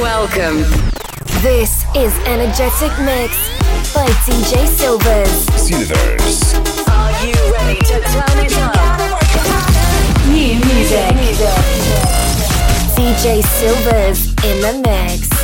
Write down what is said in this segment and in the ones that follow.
Welcome. This is Energetic Mix by DJ Silvers. Silvers. Are you ready to turn it up? New music. DJ Silvers in the mix.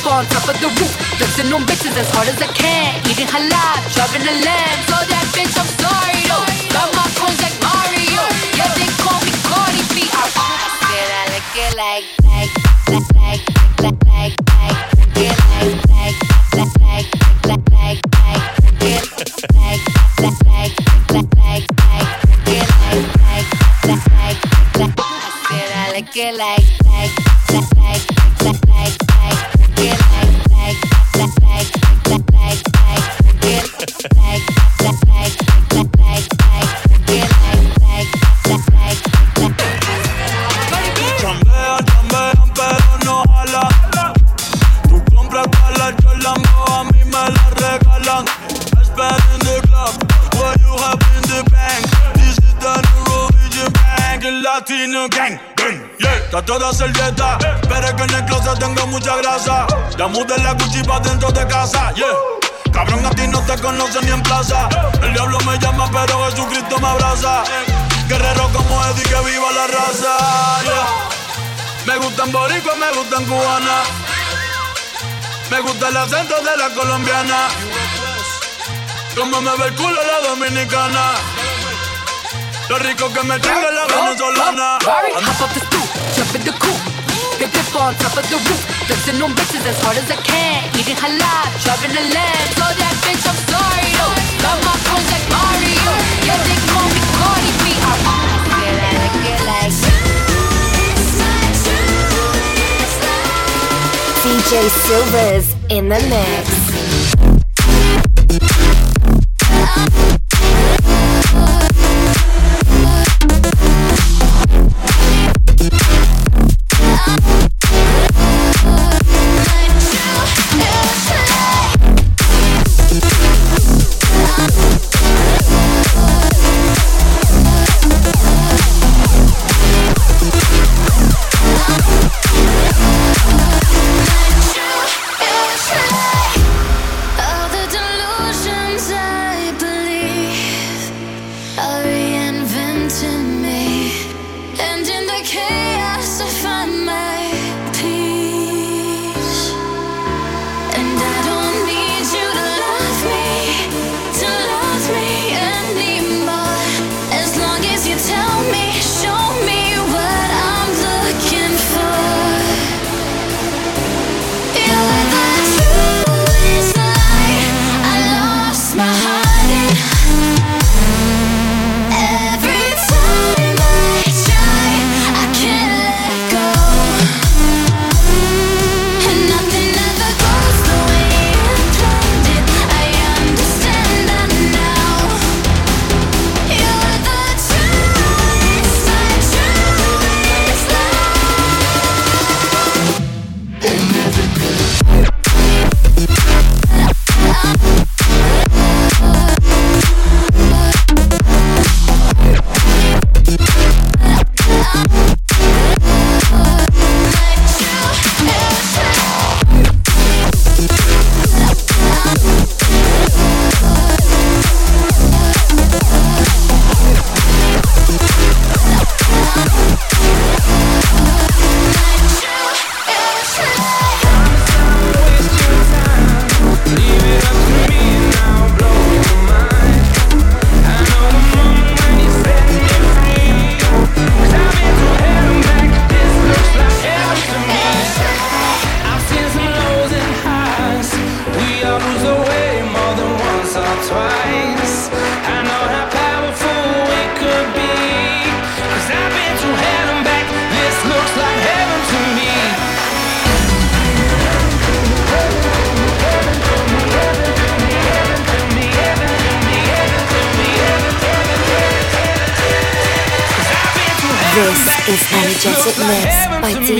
Dip on top of the roof, flexing on bitches as hard as I can. Eating halal, driving a lamb. So that bitch, I'm sorry though. Got my coins like Mario. Yeah, they call me Cardi B. I like it like, like, like, like, like, like, like, like, like, like, like, like, like, like, like. like like like pero es que en el closet tengo mucha grasa. Ya mudé la Gucci pa' dentro de casa, yeah. Cabrón, a ti no te conocen ni en plaza. El diablo me llama, pero Jesucristo me abraza. Guerrero como Eddie, que viva la raza, yeah. Me gustan boricua, me gustan cubana. Me gusta el acento de la colombiana. Como me ve el culo la dominicana. Lo rico que me tenga la venezolana. Up the stoop, jump in the coop. Big dip on top of the roof. Flexing on bitches as hard as I can. Eating halal, driving a lamb. So that bitch, I'm sorry though. Got my coins like Mario. Yeah, they call me Cardi B. I like it like. DJ Silvers in the mix.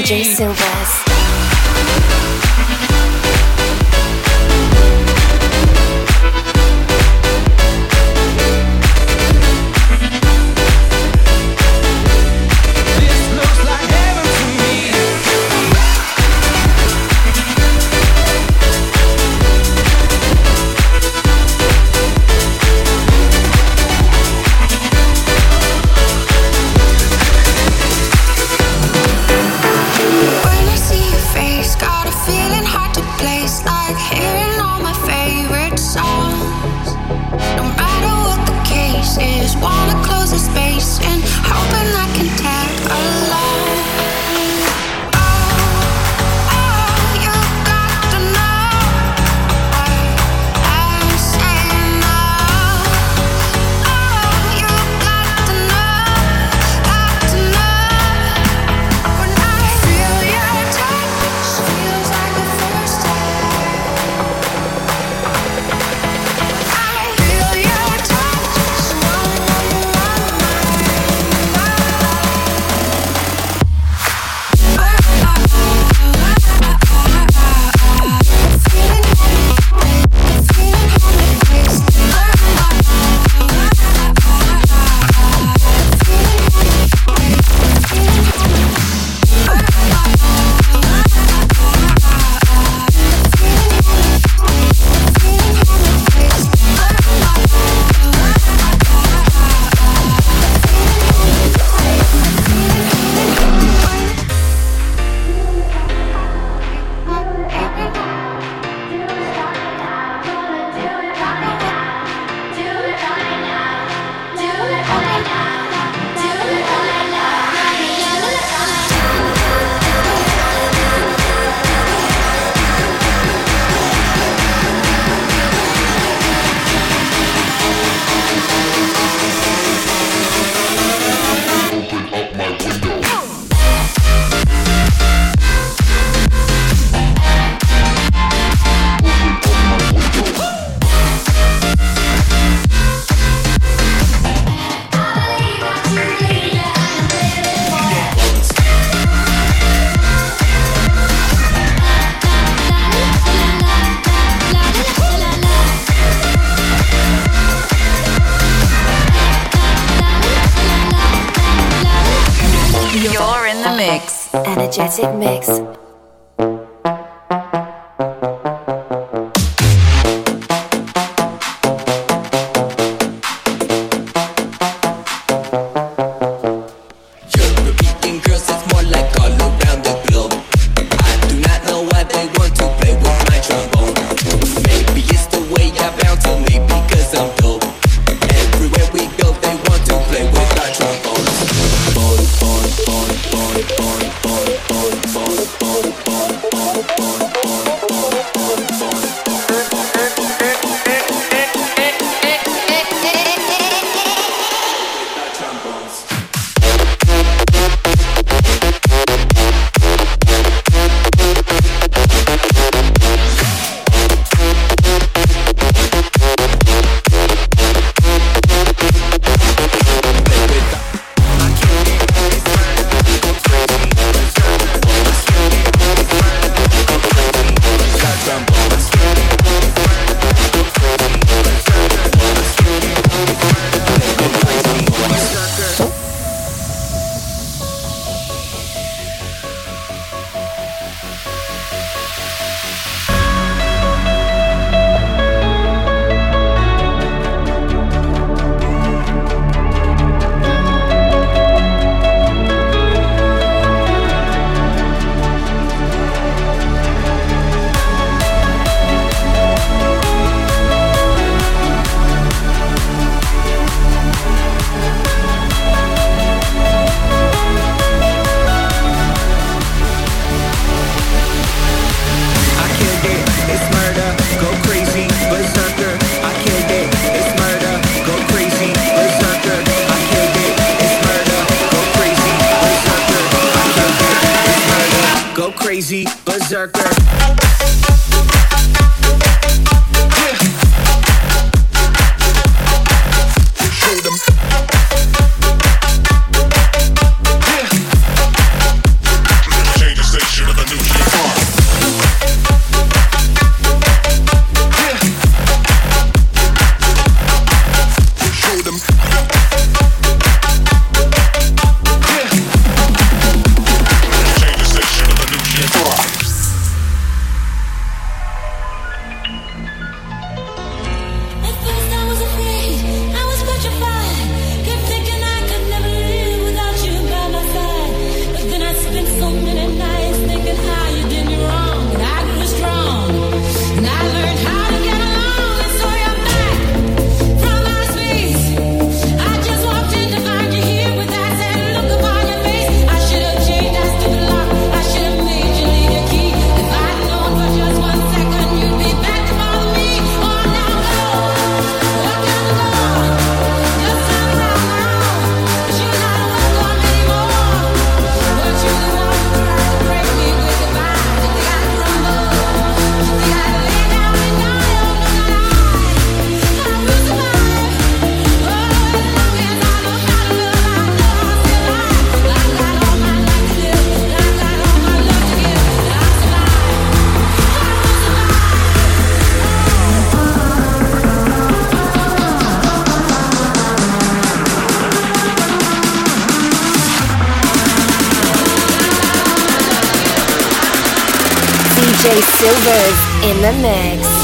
DJ Silvers. Silvers in the mix.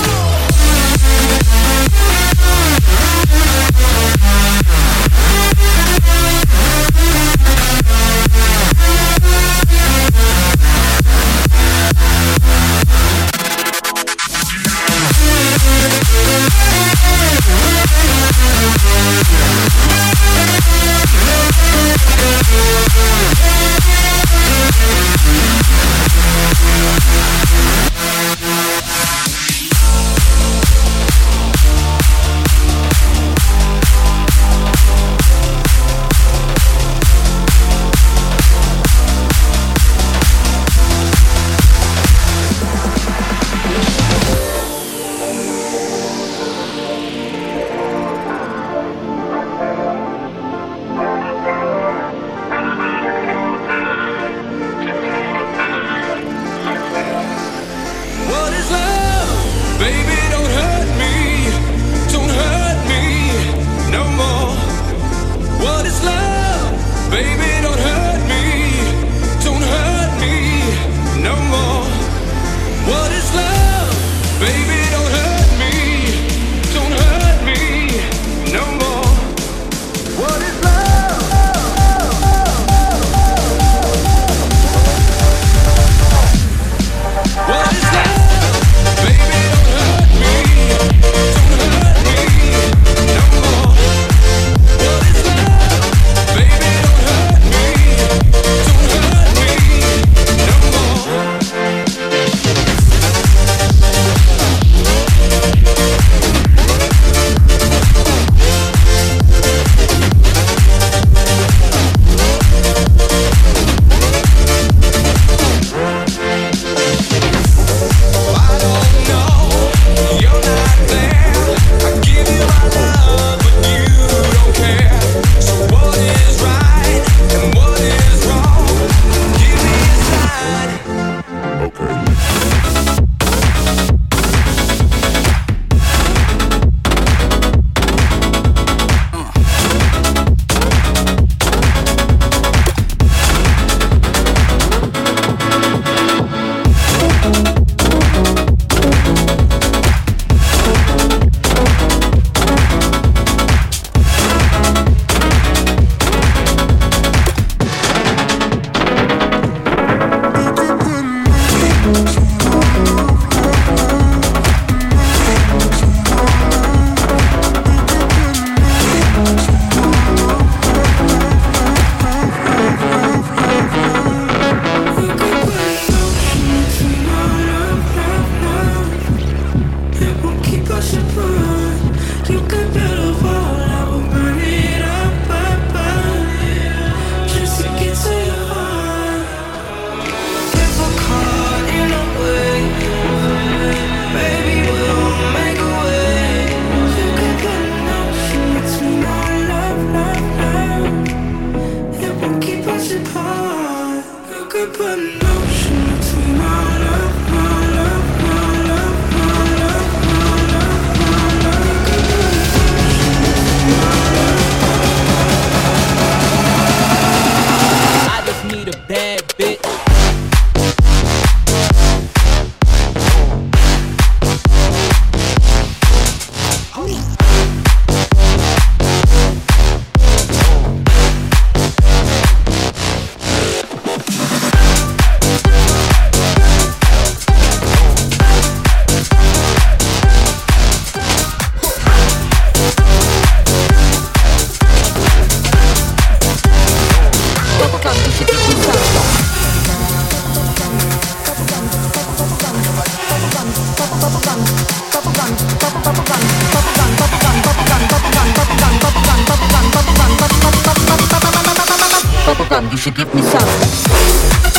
put you should give me some.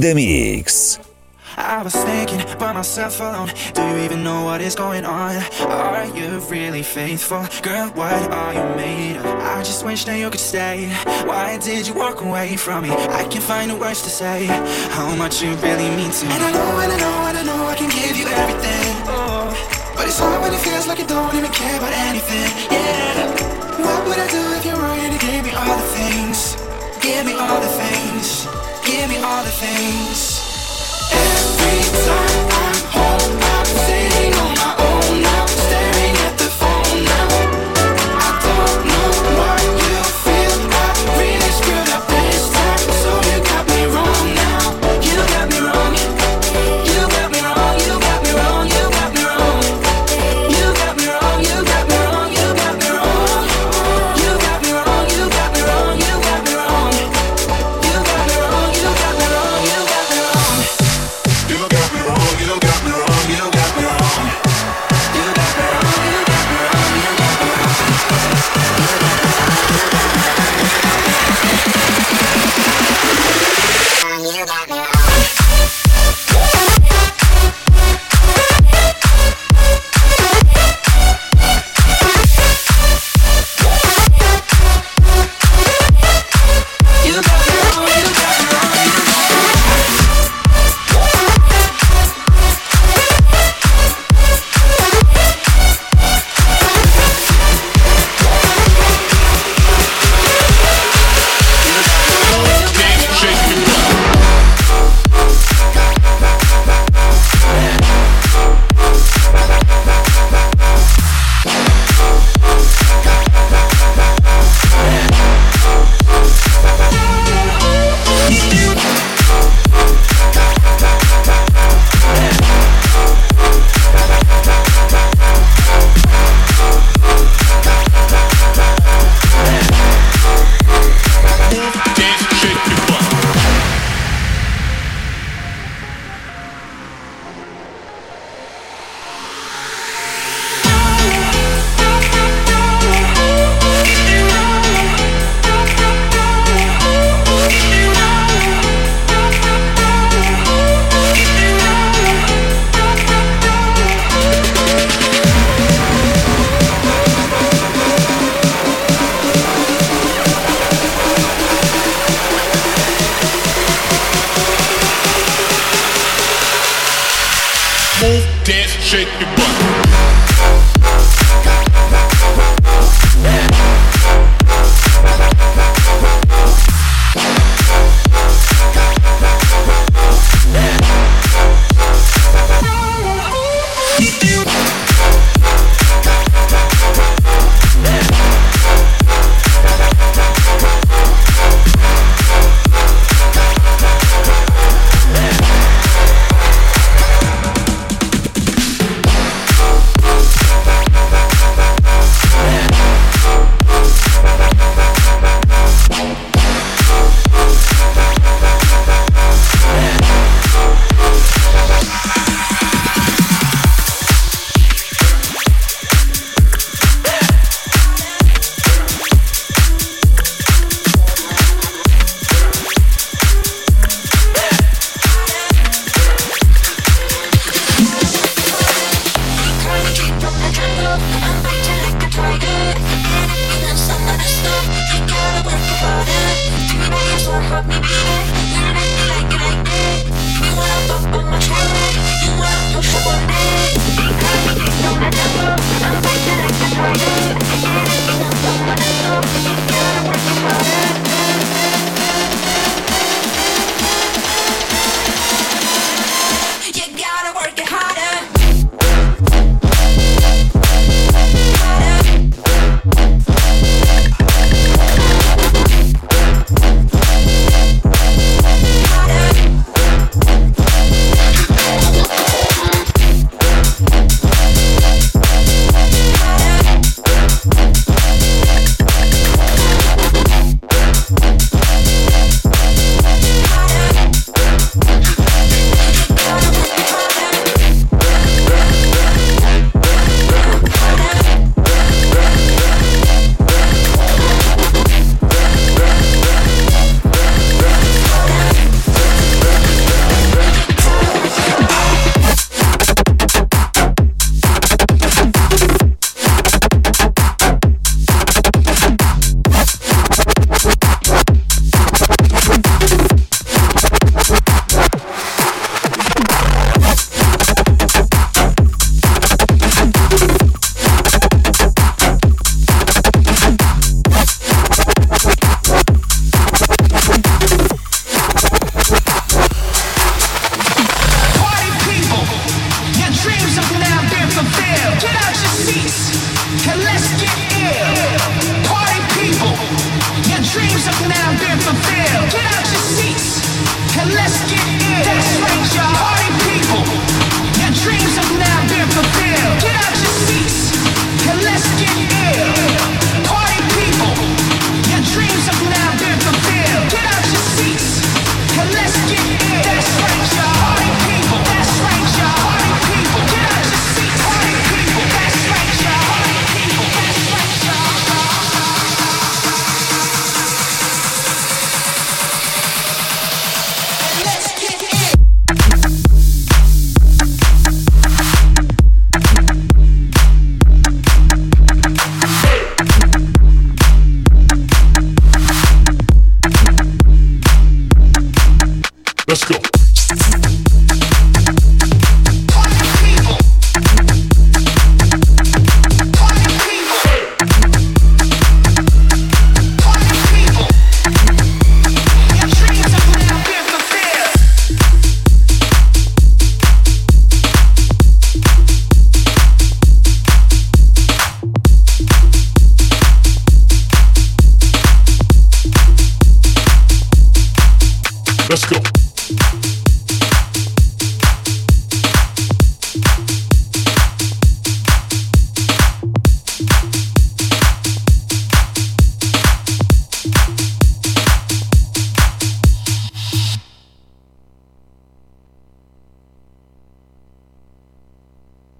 The mix. I was thinking by myself alone. Do you even know what is going on? Are you really faithful? Girl, what are you made of? I just wish that you could stay. Why did you walk away from me? I can't find the words to say how much you really mean to me. And I know, and I know, and I know I can give you everything. Oh, but it's hard when it feels like you don't even care about anything. All the things. Every time